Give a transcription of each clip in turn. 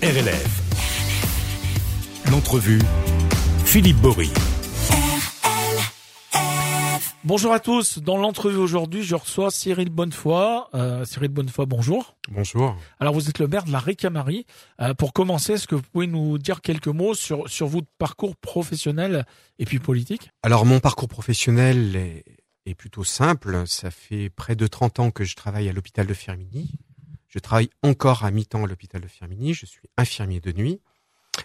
RLF. L'entrevue, Philippe Bory. Bonjour à tous. Dans l'entrevue aujourd'hui, je reçois Cyril Bonnefoy. Euh, Cyril Bonnefoy, bonjour. Bonjour. Alors, vous êtes le maire de la Ricamarie. Euh, pour commencer, est-ce que vous pouvez nous dire quelques mots sur, sur votre parcours professionnel et puis politique? Alors, mon parcours professionnel est, est plutôt simple. Ça fait près de 30 ans que je travaille à l'hôpital de Firminy. Je travaille encore à mi-temps à l'hôpital de Firminy. Je suis infirmier de nuit.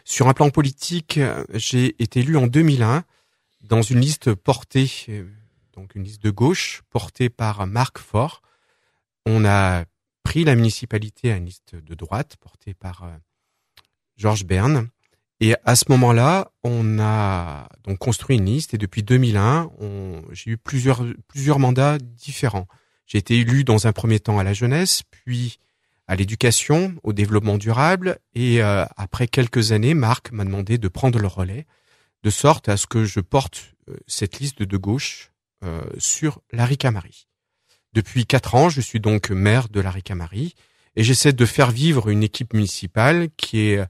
Sur un plan politique, j'ai été élu en 2001 dans une liste portée, euh, donc une liste de gauche portée par Marc Faure. On a pris la municipalité à une liste de droite portée par euh, Georges Berne. Et à ce moment-là, on a donc construit une liste et depuis 2001, j'ai eu plusieurs plusieurs mandats différents. J'ai été élu dans un premier temps à la jeunesse, puis à l'éducation, au développement durable. Et euh, après quelques années, Marc m'a demandé de prendre le relais, de sorte à ce que je porte euh, cette liste de gauche euh, sur la Ricamarie. Depuis quatre ans, je suis donc maire de la Ricamarie et j'essaie de faire vivre une équipe municipale qui est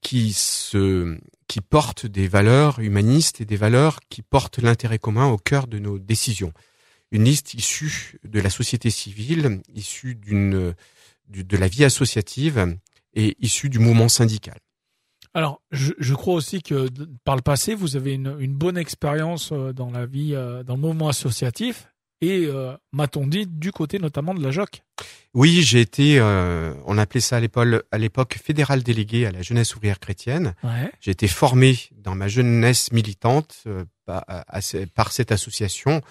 qui se qui porte des valeurs humanistes et des valeurs qui portent l'intérêt commun au cœur de nos décisions. Une liste issue de la société civile, issue d'une de la vie associative et issue du mouvement syndical. Alors, je, je, crois aussi que par le passé, vous avez une, une bonne expérience euh, dans la vie, euh, dans le mouvement associatif, et euh, m'a-t-on dit du côté notamment de la JOC. Oui, j'ai été, euh, on appelait ça à l'époque fédéral délégué à la jeunesse ouvrière chrétienne. Ouais. J'ai été formé dans ma jeunesse militante euh, par, par, cette association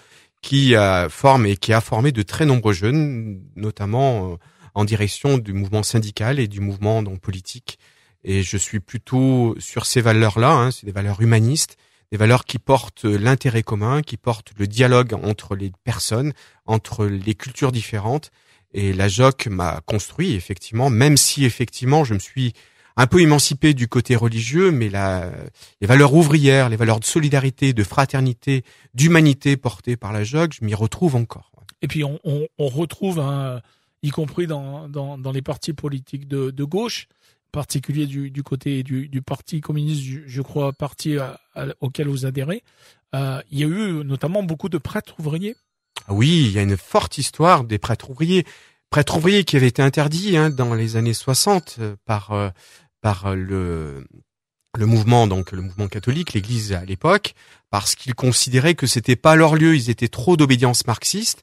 qui euh, forme et qui a formé de très nombreux jeunes, notamment en direction du mouvement syndical et du mouvement donc politique. Et je suis plutôt sur ces valeurs-là, hein, c'est des valeurs humanistes, des valeurs qui portent l'intérêt commun, qui portent le dialogue entre les personnes, entre les cultures différentes. Et la JOC m'a construit effectivement, même si effectivement je me suis un peu émancipé du côté religieux, mais la, les valeurs ouvrières, les valeurs de solidarité, de fraternité, d'humanité portées par la JOC, je m'y retrouve encore. Et puis on, on, on retrouve un y compris dans, dans, dans les partis politiques de, de gauche, particulier du, du côté du, du Parti communiste, je crois, parti auquel vous adhérez. Euh, il y a eu notamment beaucoup de prêtres ouvriers. Oui, il y a une forte histoire des prêtres ouvriers. Prêtres ouvriers qui avaient été interdits hein, dans les années 60 euh, par, euh, par le, le mouvement donc le mouvement catholique, l'Église à l'époque, parce qu'ils considéraient que c'était pas leur lieu, ils étaient trop d'obédience marxiste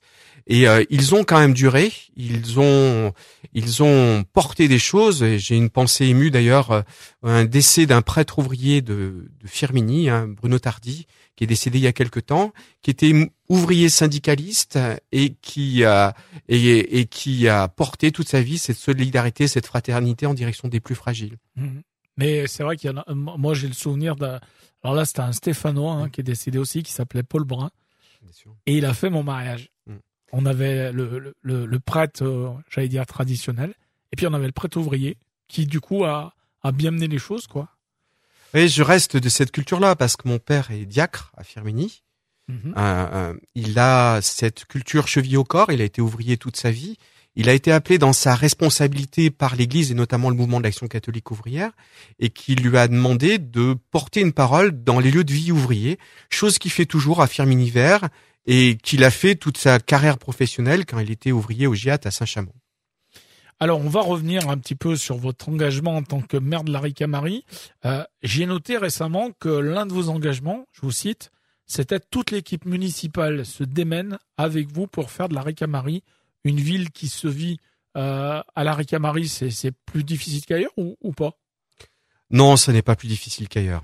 et euh, ils ont quand même duré, ils ont ils ont porté des choses. J'ai une pensée émue d'ailleurs, euh, un décès d'un prêtre ouvrier de, de Firminy, hein, Bruno Tardy, qui est décédé il y a quelque temps, qui était ouvrier syndicaliste et qui a et, et qui a porté toute sa vie cette solidarité, cette fraternité en direction des plus fragiles. Mmh. Mais c'est vrai qu'il y en a. Moi, j'ai le souvenir d'un. Alors là, c'était un Stéphanois hein, qui est décédé aussi, qui s'appelait Paul Brun, et il a fait mon mariage. On avait le, le, le prêtre, euh, j'allais dire traditionnel, et puis on avait le prêtre ouvrier qui du coup a, a bien mené les choses, quoi. Oui, je reste de cette culture-là parce que mon père est diacre à Firminy. Mmh. Euh, euh, il a cette culture cheville au corps. Il a été ouvrier toute sa vie. Il a été appelé dans sa responsabilité par l'Église et notamment le mouvement de l'action catholique ouvrière et qui lui a demandé de porter une parole dans les lieux de vie ouvriers, chose qu'il fait toujours à Firminy Vert et qu'il a fait toute sa carrière professionnelle quand il était ouvrier au GIAT à Saint-Chamond. Alors, on va revenir un petit peu sur votre engagement en tant que maire de la Ricamarie. Euh, J'ai noté récemment que l'un de vos engagements, je vous cite, c'était toute l'équipe municipale se démène avec vous pour faire de la Ricamarie une ville qui se vit euh, à la. C'est plus difficile qu'ailleurs ou, ou, pas? Non, ce n'est pas plus difficile qu'ailleurs.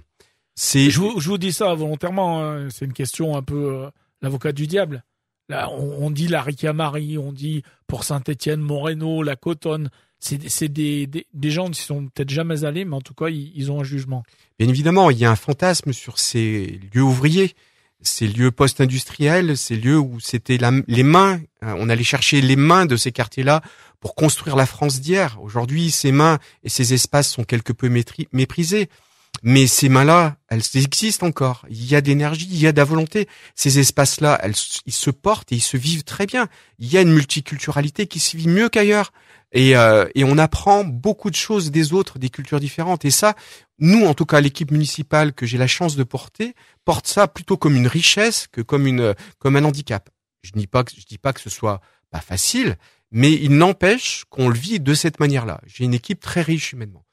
Je, je, vous dis ça volontairement. Hein. C'est une question un peu. Euh, l'avocat du diable. Là, on, on dit la Ricamarie, on dit pour Saint-Étienne, Moreno, la Cotonne. C'est des, des, des, gens qui sont peut-être jamais allés, mais en tout cas, ils, ils, ont un jugement. Bien évidemment, il y a un fantasme sur ces lieux ouvriers, ces lieux post-industriels, ces lieux où c'était les mains, euh, on allait chercher les mains de ces quartiers-là pour construire la France d'hier. Aujourd'hui, ces mains et ces espaces sont quelque peu méprisés. Mais ces mains-là, elles existent encore. Il y a d'énergie, il y a de la volonté. Ces espaces-là, ils se portent et ils se vivent très bien. Il y a une multiculturalité qui se vit mieux qu'ailleurs. Et, euh, et on apprend beaucoup de choses des autres, des cultures différentes. Et ça, nous, en tout cas, l'équipe municipale que j'ai la chance de porter, porte ça plutôt comme une richesse que comme une comme un handicap. Je dis pas je dis pas que ce soit pas facile, mais il n'empêche qu'on le vit de cette manière-là. J'ai une équipe très riche humainement.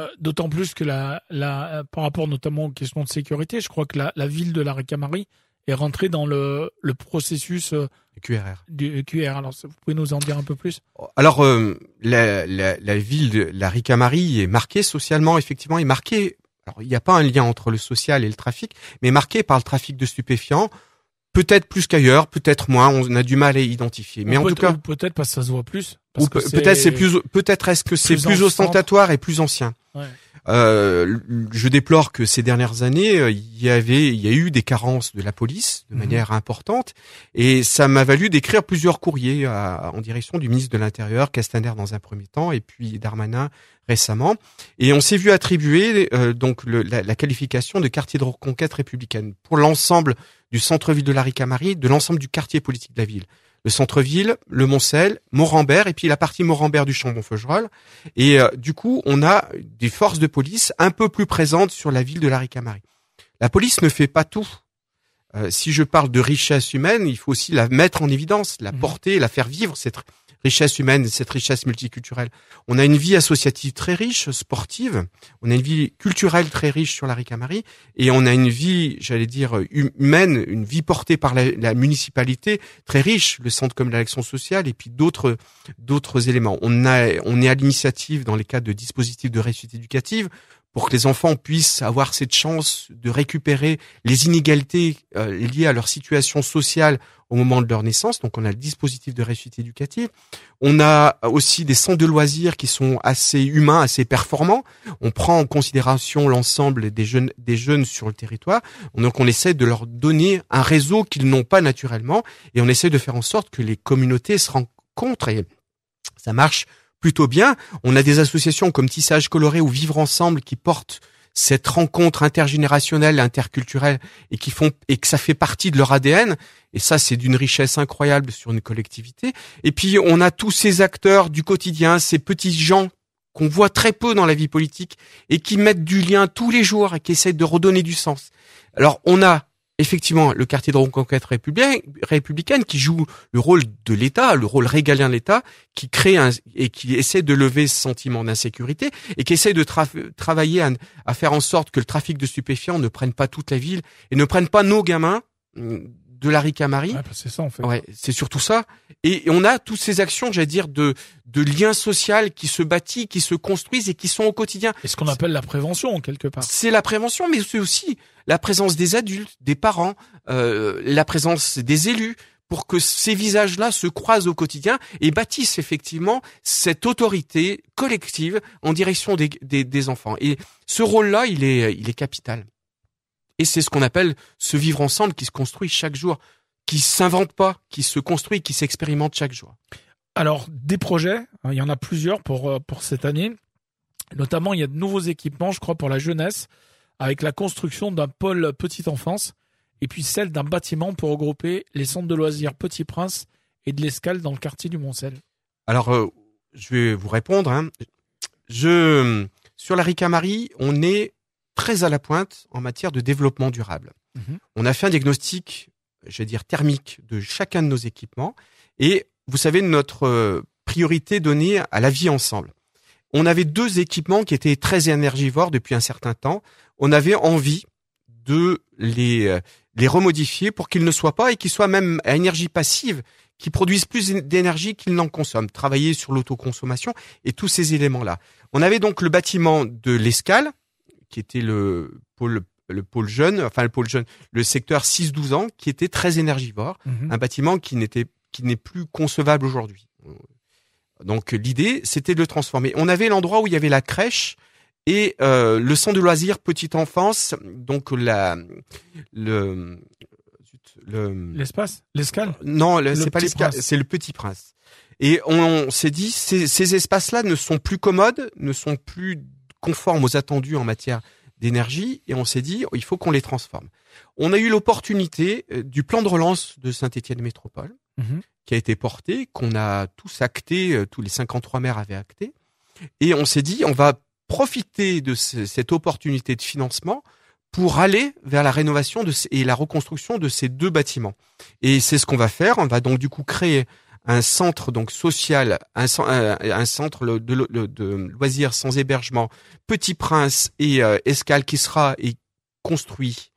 Euh, D'autant plus que la, la, par rapport notamment aux questions de sécurité, je crois que la, la ville de la Ricamarie est rentrée dans le, le processus euh, QRR. du QR. Alors, vous pouvez nous en dire un peu plus Alors, euh, la, la, la ville de la Ricamarie est marquée socialement, effectivement, est marquée. Alors, il n'y a pas un lien entre le social et le trafic, mais marquée par le trafic de stupéfiants. Peut-être plus qu'ailleurs, peut-être moins. On a du mal à identifier. Mais Ou en tout cas, peut-être parce que ça se voit plus. peut-être c'est plus, peut-être est-ce que c'est plus plus, en ostentatoire et plus ancien. Ouais. Euh, je déplore que ces dernières années, euh, il y avait, il y a eu des carences de la police de Mhm. manière importante, et ça m'a valu d'écrire plusieurs courriers à- en direction du ministre de l'Intérieur, Castaner dans un premier temps, et puis Darmanin récemment, et on s'est vu attribuer euh, donc le- la, la qualification de quartier de reconquête républicaine pour l'ensemble du centre-ville de la Ricamarie, de l'ensemble du quartier politique de la ville. Le centre-ville, le Montcel, Morambert, et puis la partie Morambert du Chambon-Feugerolles. Et euh, du coup, on a des forces de police un peu plus présentes sur la ville de la Ricamarie. La police ne fait pas tout. Euh, si je parle de richesse humaine, il faut aussi la mettre en évidence, la Mhm. porter, la faire vivre, cette richesse humaine, cette richesse multiculturelle. On a une vie associative très riche, sportive, on a une vie culturelle très riche sur la Ricamarie, et on a une vie, j'allais dire, hum- humaine, une vie portée par la, la municipalité très riche, le centre comme l'action sociale, et puis d'autres d'autres éléments. On a, on est à l'initiative dans les cas de dispositifs de réussite éducative pour que les enfants puissent avoir cette chance de récupérer les inégalités euh, liées à leur situation sociale au moment de leur naissance. Donc, on a le dispositif de réussite éducative. On a aussi des centres de loisirs qui sont assez humains, assez performants. On prend en considération l'ensemble des jeunes, des jeunes sur le territoire. Donc, on essaie de leur donner un réseau qu'ils n'ont pas naturellement et on essaie de faire en sorte que les communautés se rencontrent et ça marche plutôt bien. On a des associations comme Tissage Coloré ou Vivre Ensemble qui portent cette rencontre intergénérationnelle, interculturelle et qui font et que ça fait partie de leur ADN. Et ça, c'est d'une richesse incroyable sur une collectivité. Et puis, on a tous ces acteurs du quotidien, ces petits gens qu'on voit très peu dans la vie politique et qui mettent du lien tous les jours et qui essaient de redonner du sens. Alors, on a effectivement le quartier de reconquête républicaine, républicaine qui joue le rôle de l'État, le rôle régalien de l'État, qui crée un, et qui essaie de lever ce sentiment d'insécurité et qui essaie de tra- travailler à, à faire en sorte que le trafic de stupéfiants ne prenne pas toute la ville et ne prenne pas nos gamins hum, de la Ricamarie. Ouais, bah, c'est ça en fait. Ouais, c'est surtout ça. Et, et on a toutes ces actions, j'allais dire, de, de lien social qui se bâtit, qui se construisent et qui sont au quotidien. Et ce qu'on appelle la prévention quelque part. C'est la prévention, mais c'est aussi la présence des adultes, des parents, euh, la présence des élus, pour que ces visages-là se croisent au quotidien et bâtissent effectivement cette autorité collective en direction des, des, des enfants. Et ce rôle-là, il est, il est capital. Et c'est ce qu'on appelle ce vivre ensemble qui se construit chaque jour, qui s'invente pas, qui se construit, qui s'expérimente chaque jour. Alors, des projets, hein, il y en a plusieurs pour, euh, pour cette année. Notamment, il y a de nouveaux équipements, je crois, pour la jeunesse, avec la construction d'un pôle petite enfance, et puis celle d'un bâtiment pour regrouper les centres de loisirs Petit Prince et de l'Escale dans le quartier du Montcel. Alors, euh, je vais vous répondre. Hein. Je, sur la Ricamarie, on est très à la pointe en matière de développement durable. Mhm. On a fait un diagnostic, je vais dire thermique, de chacun de nos équipements. Et vous savez, notre euh, priorité donnée à la vie ensemble. On avait deux équipements qui étaient très énergivores depuis un certain temps. On avait envie de les, euh, les remodifier pour qu'ils ne soient pas et qu'ils soient même à énergie passive, qui produisent plus d'énergie qu'ils n'en consomment. Travailler sur l'autoconsommation et tous ces éléments-là. On avait donc le bâtiment de l'Escale, qui était le pôle le pôle jeune, enfin le pôle jeune, le secteur 6-12 ans, qui était très énergivore, Mhm. un bâtiment qui n'était qui n'est plus concevable aujourd'hui. Donc l'idée, c'était de le transformer. On avait l'endroit où il y avait la crèche et euh, le centre de loisirs petite enfance, donc la le, L'espace? L'escale? Non, le- Le c'est pas l'escale, c'est le Petit Prince. Et on, on s'est dit, ces, ces espaces-là ne sont plus commodes, ne sont plus conformes aux attendus en matière d'énergie, et on s'est dit, il faut qu'on les transforme. On a eu l'opportunité euh, du plan de relance de Saint-Étienne Métropole, Mhm. qui a été porté, qu'on a tous acté, euh, tous les 53 maires avaient acté, et on s'est dit, on va profiter de cette opportunité de financement pour aller vers la rénovation de, et la reconstruction de ces deux bâtiments. Et c'est ce qu'on va faire. On va donc du coup créer un centre donc social, un, un centre de, de, loisirs sans hébergement, Petit Prince et euh, Escale qui sera et construit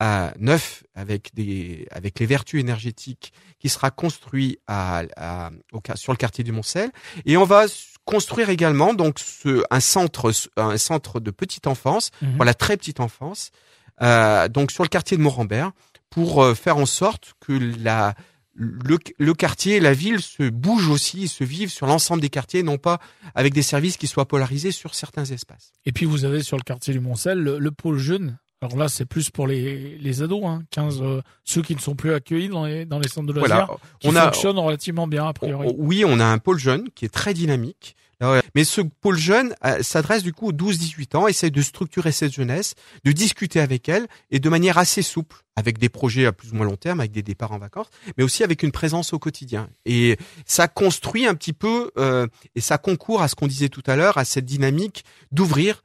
à neuf avec des avec les vertus énergétiques qui sera construit à, à au, sur le quartier du Montcel et on va construire également donc ce, un centre un centre de petite enfance mhm. pour la très petite enfance euh, donc sur le quartier de Morambert pour euh, faire en sorte que la le, le, quartier, la ville se bouge aussi, se vive sur l'ensemble des quartiers, non pas avec des services qui soient polarisés sur certains espaces. Et puis vous avez sur le quartier du Montcel le, le pôle jeune alors là, c'est plus pour les, les ados, hein, 15 euh, ceux qui ne sont plus accueillis dans les, dans les centres de loisirs, voilà. qui on fonctionnent relativement bien a priori. oui, on a un pôle jeune qui est très dynamique. Mais ce pôle jeune euh, s'adresse du coup aux 12-18 ans, essaie de structurer cette jeunesse, de discuter avec elle et de manière assez souple, avec des projets à plus ou moins long terme, avec des départs en vacances, mais aussi avec une présence au quotidien. Et ça construit un petit peu euh, et ça concourt à ce qu'on disait tout à l'heure, à cette dynamique d'ouvrir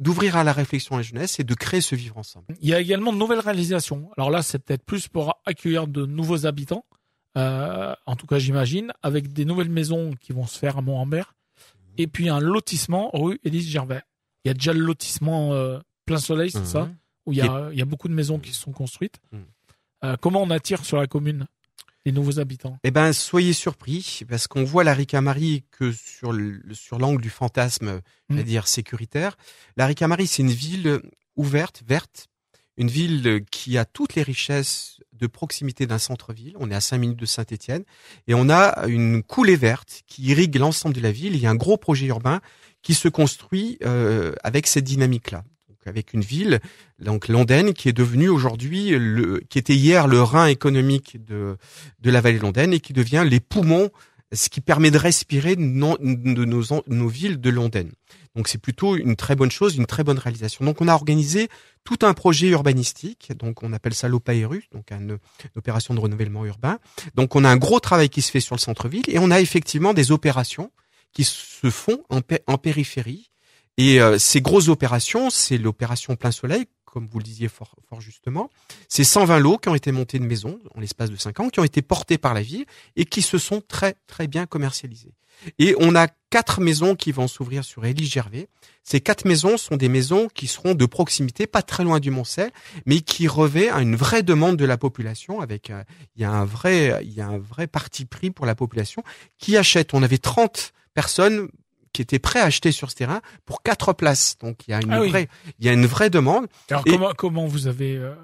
d'ouvrir à la réflexion la jeunesse et de créer ce vivre ensemble. Il y a également de nouvelles réalisations. Alors là, c'est peut-être plus pour accueillir de nouveaux habitants, euh, en tout cas j'imagine, avec des nouvelles maisons qui vont se faire à Mont-Ambert, et puis un lotissement rue Élise Gervais. Il y a déjà le lotissement euh, plein soleil, c'est ça, mhm. où il y, a, il y a beaucoup de maisons qui sont construites. Mhm. Euh, comment on attire sur la commune les nouveaux habitants? Eh ben, soyez surpris parce qu'on voit la Ricamarie que sur le, sur l'angle du fantasme, c'est-à-dire mm. sécuritaire. La Ricamarie, c'est une ville ouverte, verte, une ville qui a toutes les richesses de proximité d'un centre-ville. On est à 5 minutes de Saint-Étienne et on a une coulée verte qui irrigue l'ensemble de la ville. Il y a un gros projet urbain qui se construit euh, avec cette dynamique-là avec une ville, donc Londaine, qui est devenue aujourd'hui qui était hier le rein économique de de la vallée londaine et qui devient les poumons, ce qui permet de respirer de nos, nos villes de Londaine. Donc c'est plutôt une très bonne chose, une très bonne réalisation. Donc on a organisé tout un projet urbanistique, donc on appelle ça l'OPAERU, donc une, opération de renouvellement urbain. Donc on a un gros travail qui se fait sur le centre-ville et on a effectivement des opérations qui se font en, en périphérie et euh, ces grosses opérations, c'est l'opération Plein Soleil, comme vous le disiez fort, justement. C'est 120 lots qui ont été montés de maison en l'espace de 5 ans, qui ont été portés par la ville et qui se sont très très bien commercialisés. Et on a quatre maisons qui vont s'ouvrir sur Élie Gervais. Ces quatre maisons sont des maisons qui seront de proximité, pas très loin du Montcel, mais qui revêt une vraie demande de la population. Avec, euh, il y a un vrai, il y a un vrai parti pris pour la population qui achète. On avait 30 personnes qui était prêt à acheter sur ce terrain pour quatre places. Donc il y a une ah vraie, il y a une vraie demande. Alors comment, comment vous avez euh,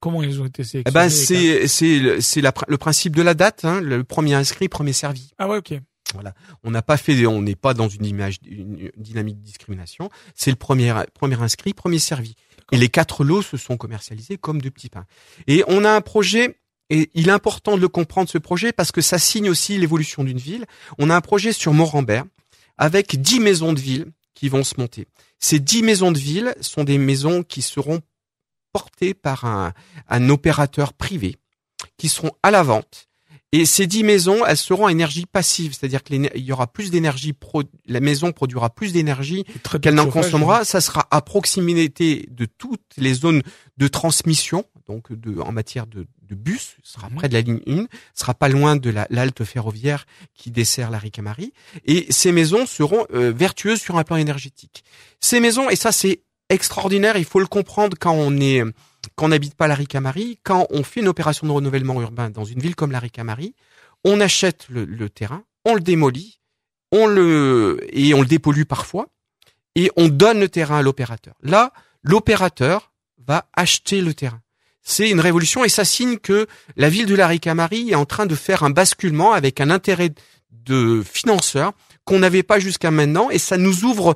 comment ils ont été sélectionnés eh ben c'est c'est c'est le principe de la date. Hein, le premier inscrit, premier servi. Ah ouais, ok. Voilà, on n'a pas fait, on n'est pas dans une image, une dynamique de discrimination. C'est le premier, premier inscrit, premier servi. Et les quatre lots se sont commercialisés comme de petits pains. Et on a un projet et il est important de le comprendre ce projet parce que ça signe aussi l'évolution d'une ville. On a un projet sur Morambert avec dix maisons de ville qui vont se monter. Ces dix maisons de ville sont des maisons qui seront portées par un, un opérateur privé, qui seront à la vente. Et ces dix maisons, elles seront à énergie passive, c'est-à-dire qu'il y aura plus d'énergie, la maison produira plus d'énergie qu'elle n'en consommera. Ça sera à proximité de toutes les zones de transmission, donc de, en matière de, de bus, sera mhm. près de la ligne 1, sera pas loin de la l'halte ferroviaire qui dessert la Ricamarie, et ces maisons seront euh, vertueuses sur un plan énergétique. Ces maisons, et ça c'est extraordinaire, il faut le comprendre quand on est quand on n'habite pas la Ricamarie, quand on fait une opération de renouvellement urbain dans une ville comme la Ricamarie, on achète le, terrain, on le démolit, on le et on le dépollue parfois, et on donne le terrain à l'opérateur. Là, l'opérateur va acheter le terrain c'est une révolution et ça signe que la ville de la Ricamarie est en train de faire un basculement avec un intérêt de financeurs qu'on n'avait pas jusqu'à maintenant et ça nous ouvre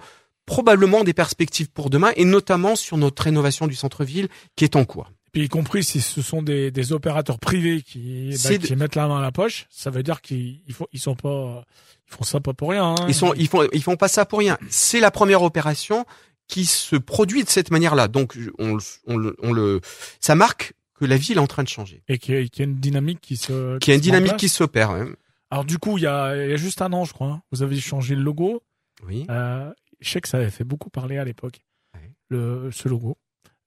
probablement des perspectives pour demain et notamment sur notre rénovation du centre-ville qui est en cours. Et y compris si ce sont des, des opérateurs privés qui, bah, qui mettent la main à la poche, ça veut dire qu'ils font, ils sont pas, ils font ça pas pour rien. Hein. Ils sont, ils font, ils font pas ça pour rien. C'est la première opération qui se produit de cette manière-là. Donc on, on, on, le, ça marque que la ville est en train de changer. Et qu'il y, a- qu'il y a une dynamique qui se. Qu'il y a une dynamique qui s'opère. hein. Alors du coup, il y a, il y a juste un an, je crois, hein, vous avez changé le logo. Oui. Euh, je sais que ça avait fait beaucoup parler à l'époque, Ouais. le ce logo.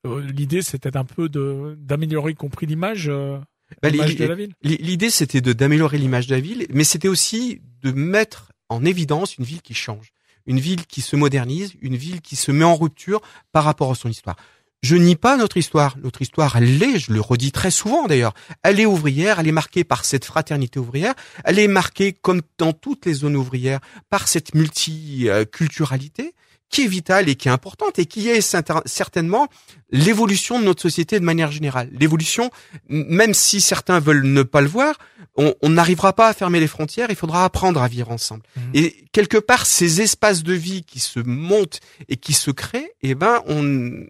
Euh, L'idée, c'était un peu d'améliorer, y compris l'image, euh, Bah, de la ville. l'i- L'idée, c'était d'améliorer l'image de la ville, mais c'était aussi de mettre en évidence une ville qui change, une ville qui se modernise, une ville qui se met en rupture par rapport à son histoire. Je nie pas notre histoire. Notre histoire, elle est, je le redis très souvent d'ailleurs, elle est ouvrière, elle est marquée par cette fraternité ouvrière, elle est marquée, comme dans toutes les zones ouvrières, par cette multiculturalité qui est vitale et qui est importante et qui est cer- certainement l'évolution de notre société de manière générale. L'évolution, même si certains veulent ne pas le voir, on n'arrivera pas à fermer les frontières, il faudra apprendre à vivre ensemble. Mhm. Et quelque part, ces espaces de vie qui se montent et qui se créent, eh ben, on,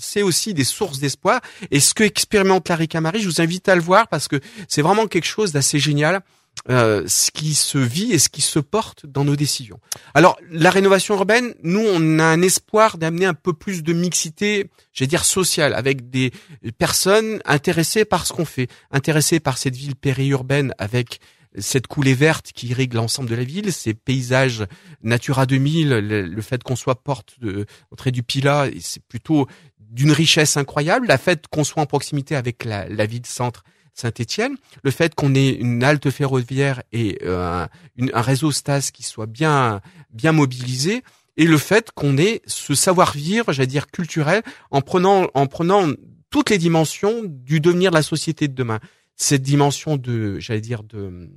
c'est aussi des sources d'espoir. Et ce que expérimente Larry Camari, je vous invite à le voir parce que c'est vraiment quelque chose d'assez génial. euh, ce qui se vit et ce qui se porte dans nos décisions. Alors, la rénovation urbaine, nous, on a un espoir d'amener un peu plus de mixité, j'allais dire sociale, avec des personnes intéressées par ce qu'on fait, intéressées par cette ville périurbaine avec cette coulée verte qui irrigue l'ensemble de la ville, ces paysages Natura 2000, le, le fait qu'on soit porte de, du Pila, c'est plutôt d'une richesse incroyable. La fait qu'on soit en proximité avec la, la ville centre Saint-Étienne, le fait qu'on ait une halte ferroviaire et euh, un, une- un réseau Stas qui soit bien bien mobilisé, et le fait qu'on ait ce savoir-vivre, j'allais dire culturel, en prenant en prenant toutes les dimensions du devenir de la société de demain. Cette dimension de, j'allais dire de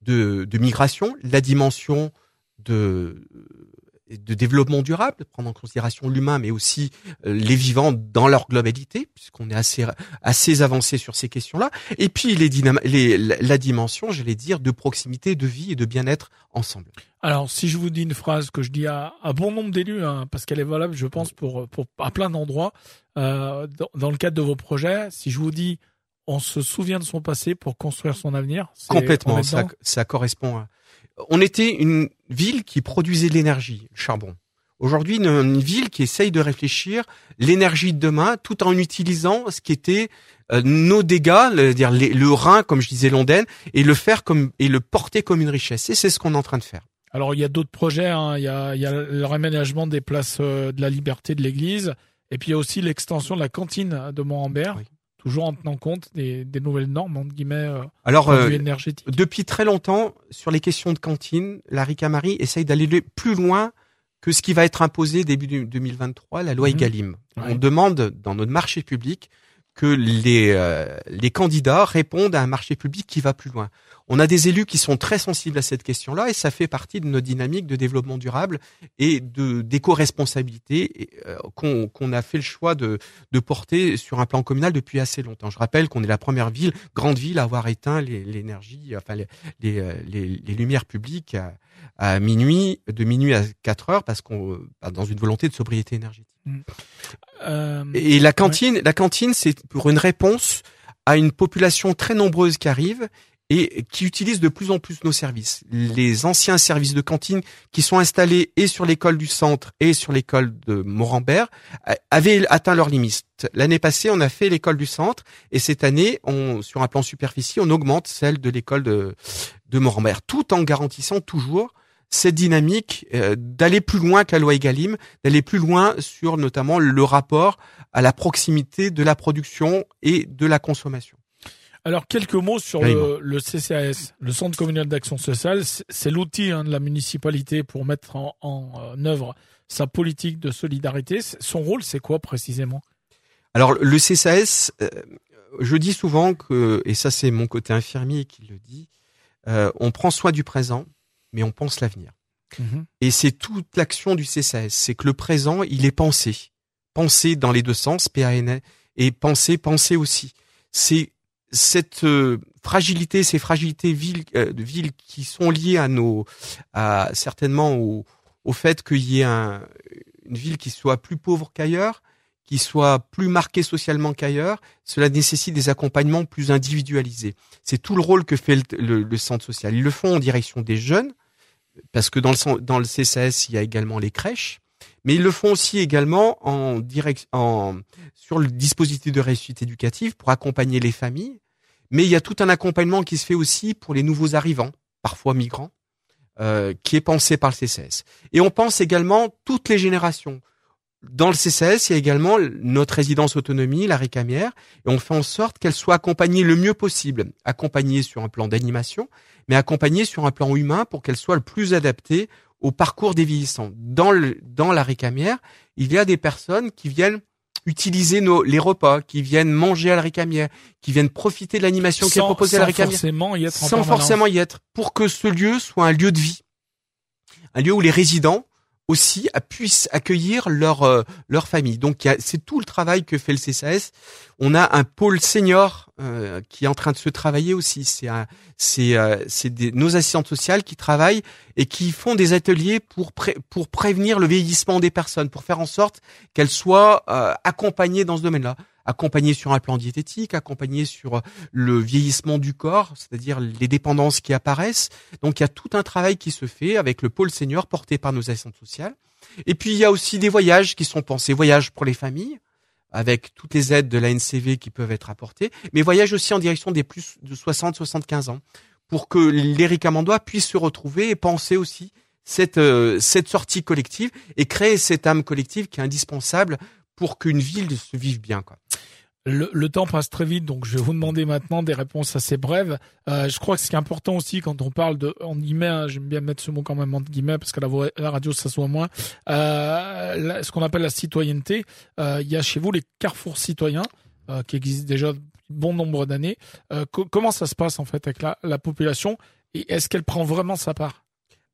de, de migration, la dimension de de développement durable, prendre en considération l'humain, mais aussi euh, les vivants dans leur globalité, puisqu'on est assez assez avancé sur ces questions-là. Et puis les, dynam- les la, dimension, j'allais dire, de proximité, de vie et de bien-être ensemble. Alors, si je vous dis une phrase que je dis à, à bon nombre d'élus, hein, parce qu'elle est valable, je pense, pour, pour à plein d'endroits, euh, dans, dans le cadre de vos projets, si je vous dis on se souvient de son passé pour construire son avenir, Complètement, ça, ça correspond. À... On était une ville qui produisait de l'énergie, le charbon. Aujourd'hui, une, une ville qui essaye de réfléchir l'énergie de demain, tout en utilisant ce qui était euh, nos dégâts, le, dire les- le Rhin, comme je disais Londaine, et le faire comme et le porter comme une richesse. Et c'est ce qu'on est en train de faire. Alors, il y a d'autres projets. hein. Il y, a, il y a le réaménagement des places euh, de la liberté de l'église. Et puis, il y a aussi l'extension de la cantine de Montambert, Oui. Toujours en tenant compte des, des nouvelles normes, entre guillemets, euh, Alors, euh, énergétique. depuis très longtemps, sur les questions de cantine, la Ricamari essaye d'aller le- plus loin que ce qui va être imposé début du- 2023, la loi Mhm. Egalim. Ouais. On demande dans notre marché public que les, euh, les candidats répondent à un marché public qui va plus loin. On a des élus qui sont très sensibles à cette question-là et ça fait partie de notre dynamique de développement durable et de d'éco-responsabilité euh, qu'on a fait le choix de, de porter sur un plan communal depuis assez longtemps. Je rappelle qu'on est la première ville, grande ville, à avoir éteint l'énergie, enfin les, les, euh, les, les lumières publiques à, à minuit, de minuit à 4 heures, parce qu'on euh, dans une volonté de sobriété énergétique. Euh, Et la cantine, la cantine, c'est pour une réponse à une population très nombreuse qui arrive et qui utilise de plus en plus nos services. Les anciens services de cantine qui sont installés et sur l'école du centre et sur l'école de Morambert euh, avaient atteint leurs limites. L'année passée, on a fait l'école du centre et cette année, sur un plan superficie, on augmente celle de l'école de, de tout en garantissant toujours cette dynamique euh, d'aller plus loin que la loi Egalim, d'aller plus loin sur notamment le rapport à la proximité de la production et de la consommation. Alors, quelques mots sur le, le CCAS, le Centre communal d'action sociale. C'est l'outil hein, de la municipalité pour mettre en, en euh, œuvre sa politique de solidarité. Son rôle, c'est quoi précisément? Alors le CSAS, euh, je dis souvent que, et ça c'est mon côté infirmier qui le dit, euh, on prend soin du présent, mais on pense l'avenir. Et c'est toute l'action du CSAS, c'est que le présent, il est pensé. Pensé dans les deux sens, PAN, et pensé, pensé aussi. C'est cette euh, fragilité, ces fragilités villes, euh, de villes qui sont liées à nos, à, certainement au, au fait qu'il y ait un, une ville qui soit plus pauvre qu'ailleurs, qui soit plus marquée socialement qu'ailleurs, cela nécessite des accompagnements plus individualisés. C'est tout le rôle que fait le, le- le centre social. Ils le font en direction des jeunes, parce que dans le, dans le CCAS, il y a également les crèches, Mais ils le font aussi également en direct, en, sur le dispositif de réussite éducative pour accompagner les familles. Mais il y a tout un accompagnement qui se fait aussi pour les nouveaux arrivants, parfois migrants, euh, qui est pensé par le CCS. Et on pense également toutes les générations. Dans le CCS, il y a également notre résidence autonomie, la récamière, et on fait en sorte qu'elle soit accompagnée le mieux possible, accompagnée sur un plan d'animation, mais accompagnée sur un plan humain pour qu'elle soit le plus adaptée au parcours des vieillissants. Dans, le, dans la récamière, il y a des personnes qui viennent utiliser nos, les repas, qui viennent manger à la récamière, qui viennent profiter de l'animation qui est proposée à la récamière. Forcément y être sans forcément y être. Pour que ce lieu soit un lieu de vie. Un lieu où les résidents aussi puissent accueillir leur euh, leur famille. Donc c'est tout le travail que fait le CSAS. On a un pôle senior euh, qui est en train de se travailler aussi. C'est c'est euh, c'est nos assistantes sociales qui travaillent et qui font des ateliers pour pour prévenir le vieillissement des personnes, pour faire en sorte qu'elles soient accompagnées dans ce domaine-là accompagné sur un plan diététique, accompagné sur euh, le vieillissement du corps, c'est-à-dire les dépendances qui apparaissent. Donc il y a tout un travail qui se fait avec le pôle senior porté par nos assistantes sociales. Et puis il y a aussi des voyages qui sont pensés, voyages pour les familles, avec toutes les aides de la NCV qui peuvent être apportées, mais voyages aussi en direction des plus de 60-75 ans, pour que les Amandois puissent se retrouver et penser aussi cette, euh, cette sortie collective et créer cette âme collective qui est indispensable pour qu'une ville se vive bien. Quoi. Le, le, temps passe très vite, donc je vais vous demander maintenant des réponses assez brèves. Euh, je crois que ce qui est important aussi quand on parle de, en guillemets, hein, j'aime bien mettre ce mot quand même en guillemets parce que la, la radio ça soit moins, euh, ce qu'on appelle la citoyenneté. Euh, il y a chez vous les carrefours citoyens euh, qui existent déjà bon nombre d'années. Euh, comment ça se passe en fait avec la, la population? Et est-ce qu'elle prend vraiment sa part?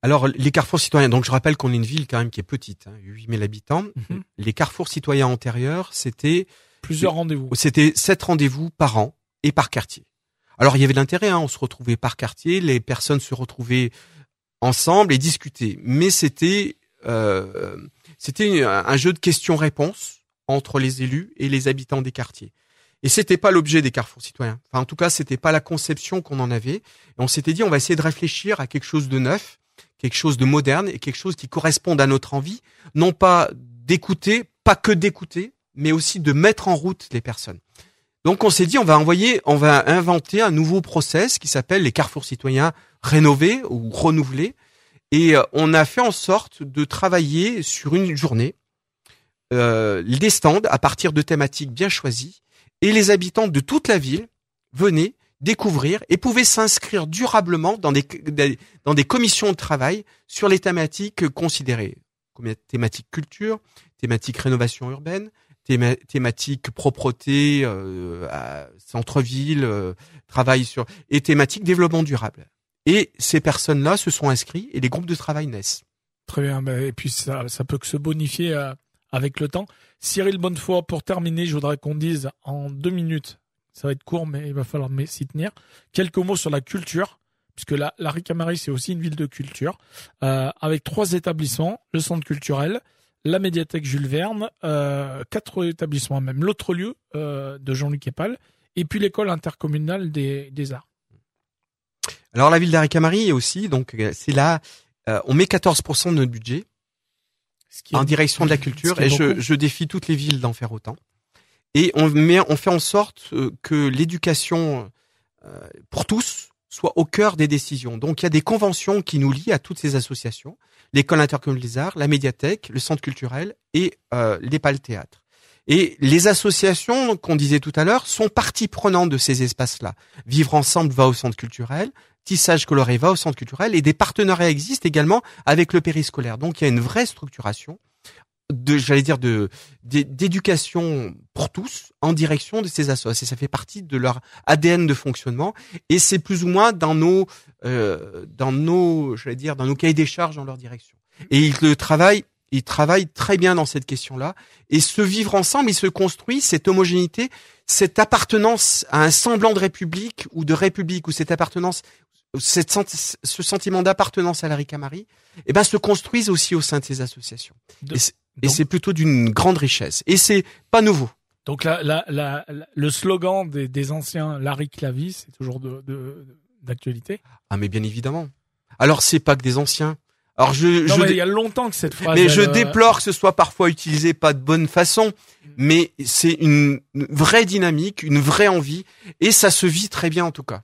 Alors, les carrefours citoyens, donc je rappelle qu'on est une ville quand même qui est petite, hein, 8000 habitants. Mhm. Les carrefours citoyens antérieurs, c'était... Plusieurs rendez-vous. C'était sept rendez-vous par an et par quartier. Alors, il y avait de l'intérêt, hein, on se retrouvait par quartier, les personnes se retrouvaient ensemble et discutaient. Mais c'était euh, c'était un jeu de questions-réponses entre les élus et les habitants des quartiers. Et c'était pas l'objet des carrefours citoyens. Enfin, en tout cas, c'était pas la conception qu'on en avait. Et on s'était dit, on va essayer de réfléchir à quelque chose de neuf quelque chose de moderne et quelque chose qui corresponde à notre envie, non pas d'écouter, pas que d'écouter, mais aussi de mettre en route les personnes. Donc on s'est dit on va envoyer, on va inventer un nouveau process qui s'appelle les carrefours citoyens rénovés ou renouvelés et euh, on a fait en sorte de travailler sur une journée euh, des stands à partir de thématiques bien choisies et les habitants de toute la ville venaient découvrir et pouvaient s'inscrire durablement dans des, dans des commissions de travail sur les thématiques considérées. Thématiques culture, thématiques rénovation urbaine, thématiques propreté, euh, centre-ville, euh, travail sur et thématiques développement durable. Et ces personnes-là se sont inscrits et les groupes de travail naissent. Très bien. Et puis ça, ça peut que se bonifier euh, avec le temps. Cyril Bonnefoy, pour terminer, je voudrais qu'on dise en deux minutes ça va être court, mais il va falloir s'y tenir. Quelques mots sur la culture, puisque la, la Ricamari, c'est aussi une ville de culture, euh, avec trois établissements, le centre culturel, la médiathèque Jules Verne, euh, quatre établissements même, l'autre lieu euh, de Jean-Luc Epal, et puis l'école intercommunale des, des arts. Alors la ville d'Aricamari est aussi, donc c'est là, on met 14% de notre budget en direction de la culture, et je, je défie toutes les villes d'en faire autant et on, met, on fait en sorte euh, que l'éducation euh, pour tous soit au cœur des décisions. Donc il y a des conventions qui nous lient à toutes ces associations, l'école intercommunale des arts, la médiathèque, le centre culturel et euh, l'EPAL théâtre. Et les associations qu'on disait tout à l'heure sont partie prenante de ces espaces-là. Vivre ensemble va au centre culturel, Tissage coloré va au centre culturel et des partenariats existent également avec le périscolaire. Donc il y a une vraie structuration de j'allais dire de d'éducation pour tous en direction de ces associations. Ça fait partie de leur ADN de fonctionnement et c'est plus ou moins dans nos euh, dans nos j'allais dire dans nos cahiers des charges dans leur direction. Et ils le travaillent ils travaillent très bien dans cette question-là et ce vivre ensemble, il se construit cette homogénéité, cette appartenance à un semblant de république ou de république ou cette appartenance cette, ce sentiment d'appartenance à la Ricamari, eh ben, se construisent aussi au sein de ces associations. Et c'est plutôt d'une grande richesse. Et c'est pas nouveau. Donc la, la, la, le slogan des, des anciens Larry Clavy, c'est toujours d'actualité. De, ah mais bien évidemment. Alors c'est pas que des anciens. Alors je, Non, je mais dé- il y a longtemps que cette phrase. mais elle, je euh, déplore que ce soit parfois utilisé pas de bonne façon, mais c'est une vraie dynamique, une vraie envie, et ça se vit très bien en tout cas.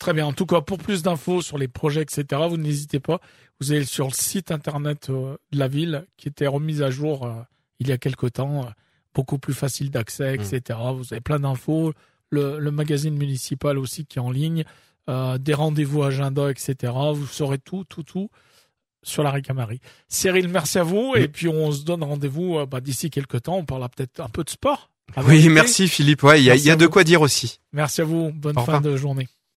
Très bien. En tout cas, pour plus d'infos sur les projets, etc., vous n'hésitez pas. Vous allez sur le site internet euh, de la ville qui était remis à jour euh, il y a quelque temps, euh, beaucoup plus facile d'accès, etc. Vous avez plein d'infos. Le, le magazine municipal aussi qui est en ligne, euh, des rendez-vous agenda, etc. Vous saurez tout, tout, tout sur la Ricamarie. Cyril, merci à vous. Oui. Et puis on se donne rendez-vous euh, bah, d'ici quelques temps. On parlera peut-être un peu de sport. Oui, merci Philippe. Ouais, il y a, y de vous. quoi dire aussi. Merci à vous. Bonne Au fin revoir. de journée.